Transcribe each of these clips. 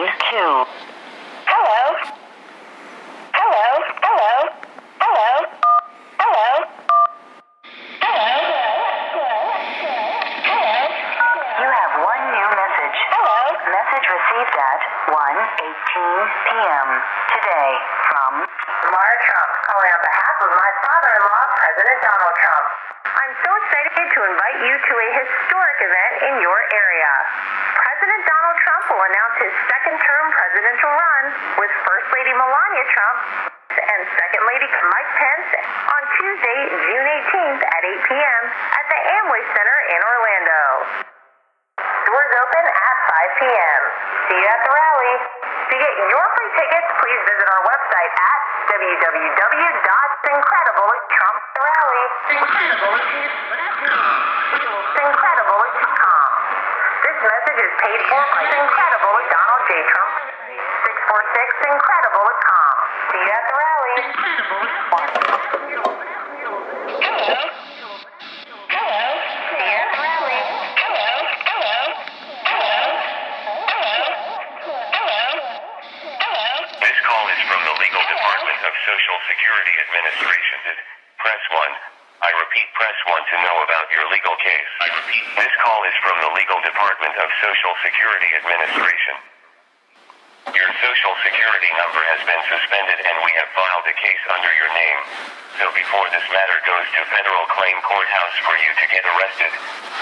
2. Hello? Hello? Hello? Hello? Hello? Hello? Hello? You have one new message. Hello? Message received at 1.18 p.m. today from Lara Trump, calling on behalf of my father-in-law, President Donald Trump. I'm so excited to invite you to a historic event in your area. President Donald Trump will announce his second-term presidential run with First Lady Melania Trump and Second Lady Mike Pence on Tuesday, June 18th at 8 p.m. at the Amway Center in Orlando. Doors open at 5 p.m. See you at the rally. To get your free tickets, please visit our website at www.incredible.trumprally. Incredible.com. Message is paid for by Incredible at Donald J. Trump. 646incredible.com. See you at the rally. Hello? Hello? See you at the rally. Hello? Hello? Hello? Hello? Hello? Hello? This call is from the Legal Department of Social Security Administration. Press 1. I repeat, press 1 to know about your legal case. I repeat. This call is from the Legal Department of Social Security Administration. Your Social Security number has been suspended and we have filed a case under your name. So before this matter goes to federal claim courthouse for you to get arrested,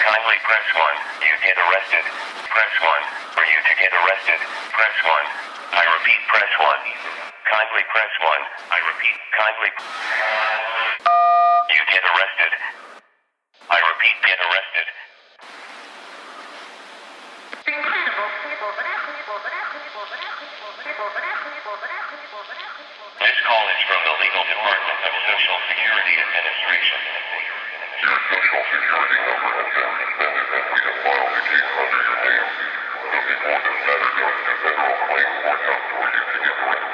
kindly press 1. You get arrested. Press 1. For you to get arrested, press 1. I repeat, press 1. Kindly press 1. I repeat, kindly. You get arrested. I repeat, get arrested. This call is from the Legal Department of Social Security Administration. Your social security number has been suspended and we have filed a case under your name. So before this matter goes to federal claim courthouse for you to get arrested,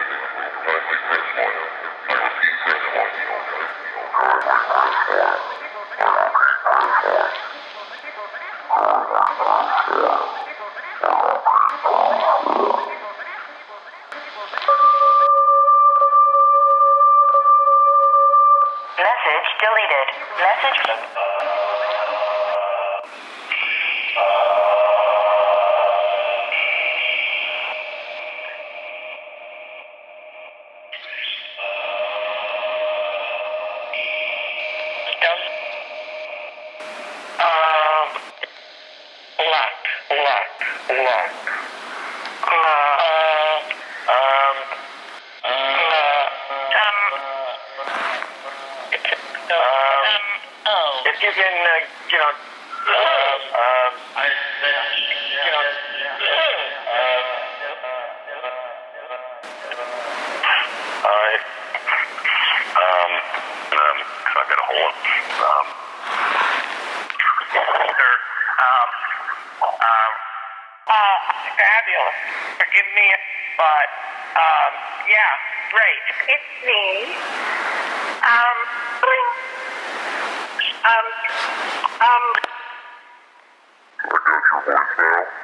Message. Um, lock, lock, lock. Uh, um, uh, um, um, Oh. if you can, uh, you know, um, um, I, you know, um, I, um, um, I've got a hole in, um, sir, um, um, uh, fabulous. Forgive me, but, um, yeah, great. It's me. Um, um, um, I got your voicemail.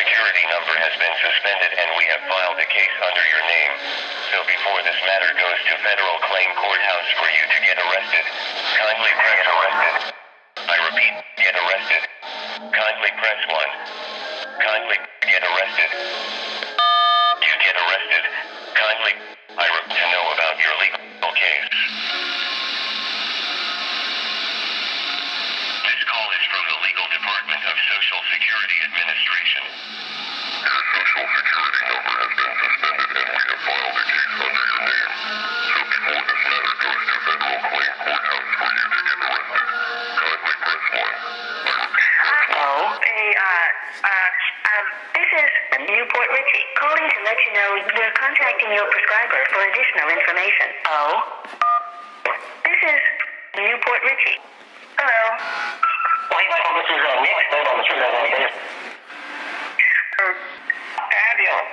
Security number has been suspended and we have filed a case under your name. So before this matter goes to federal claim courthouse for you to get arrested, kindly press arrested. I repeat, get arrested. Kindly press 1. Kindly get arrested. You get arrested. Kindly, I re- to know about your legal case. This call is from the Legal Department of Social Security Administration. Your social security number has been suspended and we have filed a case under your name. So before this matter goes to federal claim courthouse for you to get arrested, kindly press 1. I repeat, press 1. Hello? Hey, uh, uh, um, this is New Port Richey calling to let you know we're contacting your prescriber for additional information. Oh? This is New Port Richey. Hello. Well, this is Nick. Hold on, let's turn that on. Fabulous.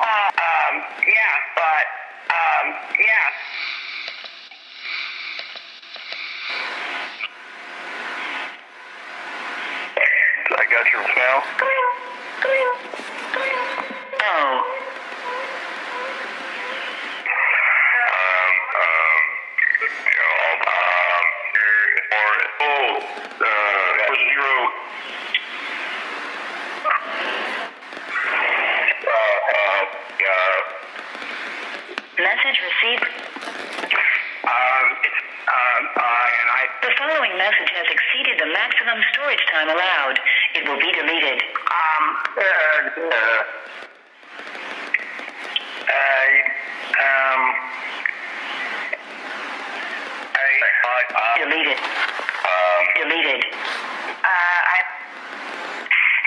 Uh, um, yeah, but, um, yeah. I got your mail. Oh. Um, um, you know, um, here for oh, uh, for zero. Uh, uh, yeah. Message received. Um, it's, um, uh, and I, The following message has exceeded the maximum storage time allowed. It will be deleted. um, uh, uh, I, um, Uh, Deleted. um, Deleted. Uh, I,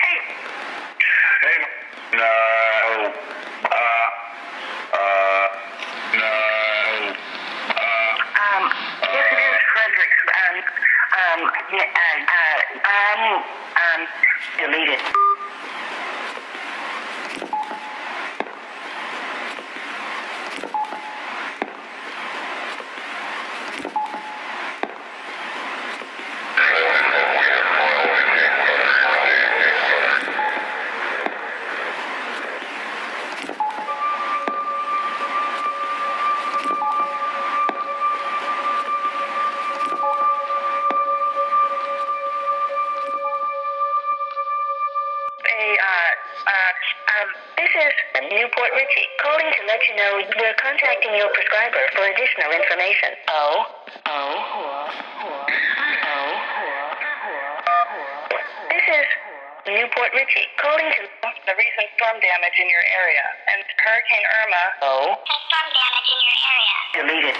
hey, hey, no, uh, uh, no, uh, Um, yes, it is Frederick. Um, um, yeah, uh, uh, um, um, deleted. New Port Richey calling to the recent storm damage in your area and Hurricane Irma. oh, storm damage in your area. deleted.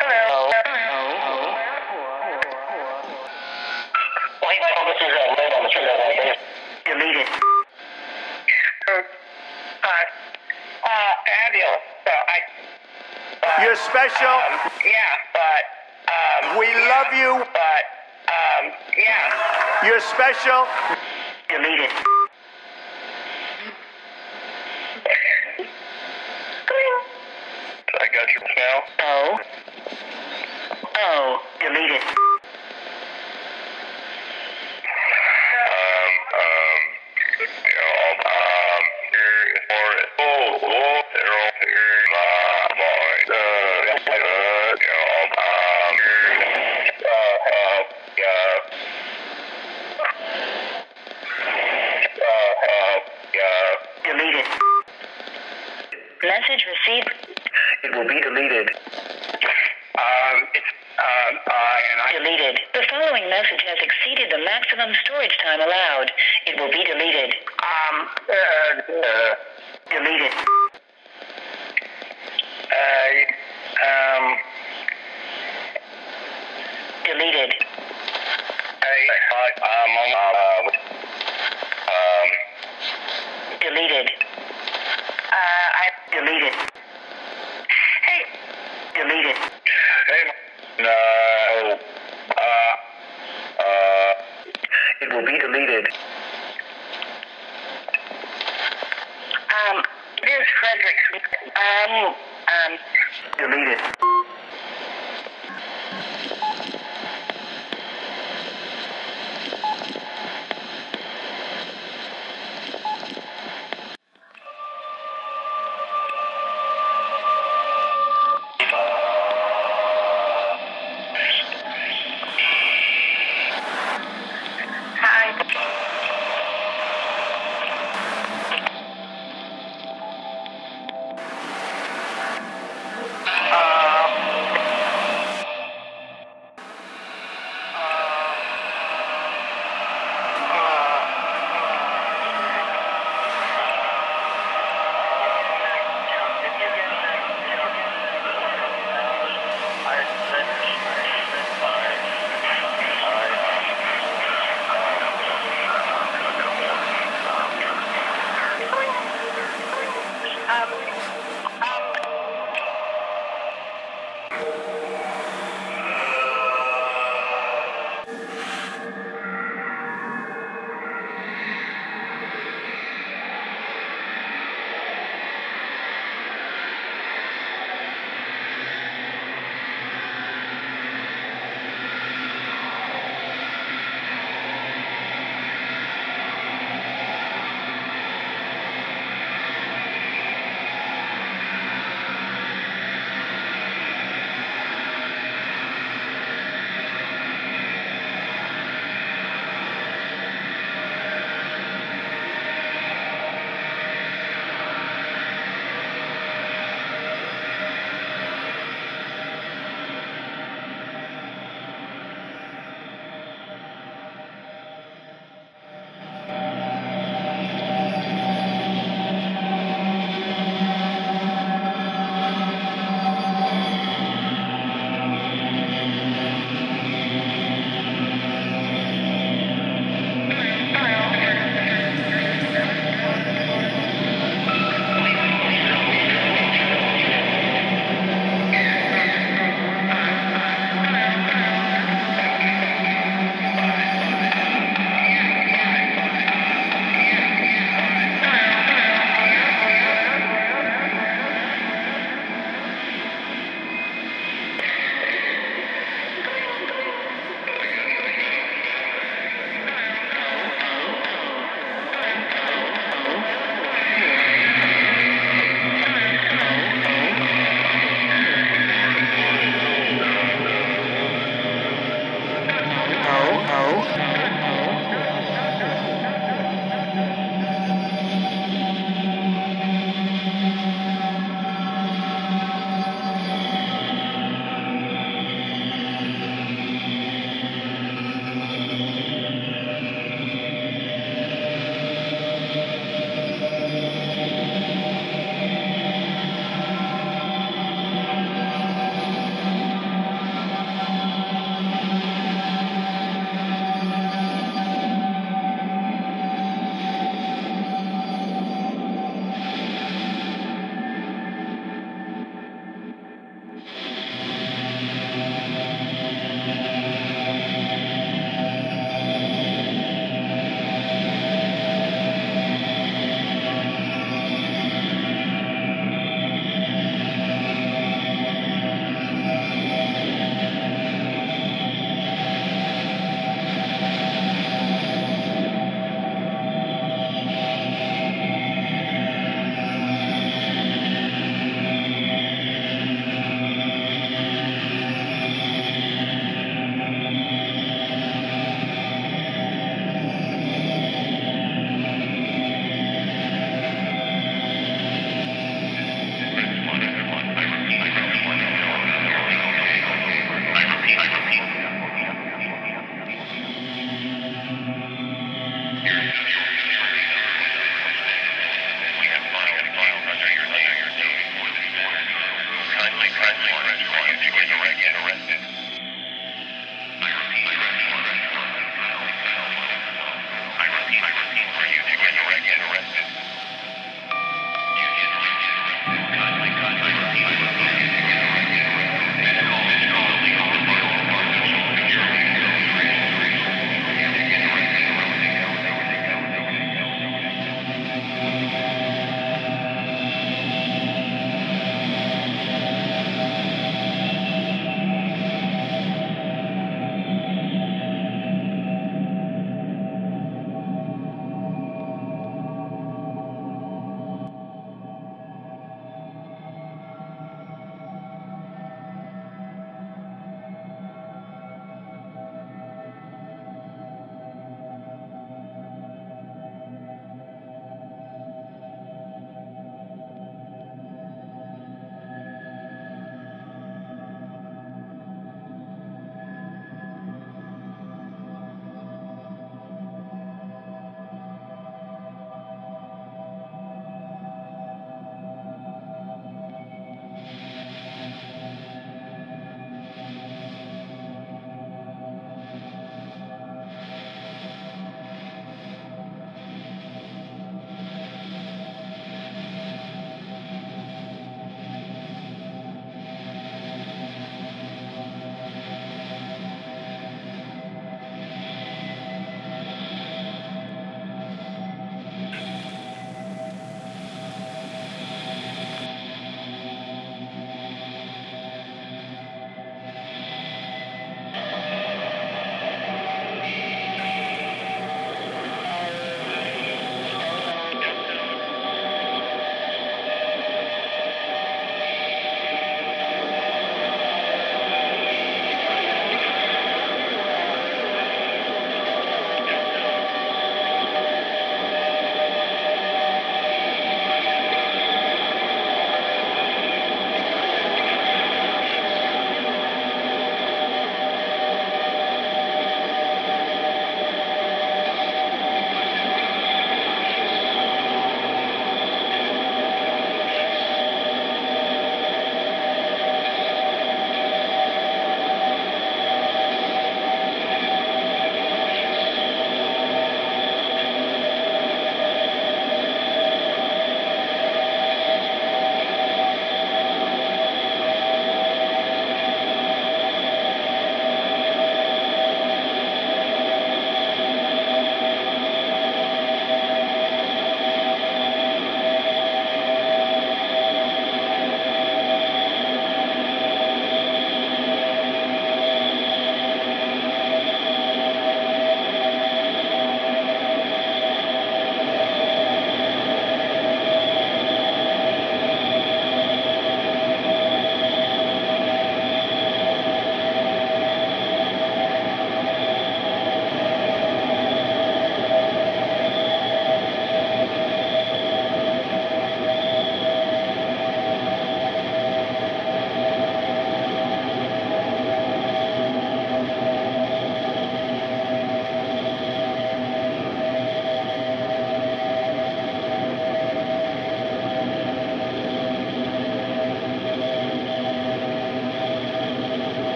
Hello. Oh, well, this is uh, hold on, let's turn that on. deleted. Uh, uh, fabulous. So I, uh, You're special. um, yeah, but, um, We yeah, love you. But, um, yeah. You're special. Deleted. Deleted. Um, it's, um, uh, and I, Deleted. The following message has exceeded the maximum storage time allowed. It will be deleted. um, uh, uh, Deleted. Um, Deleted. Um, uh, um, Deleted. uh, I, Deleted. Hey, Deleted.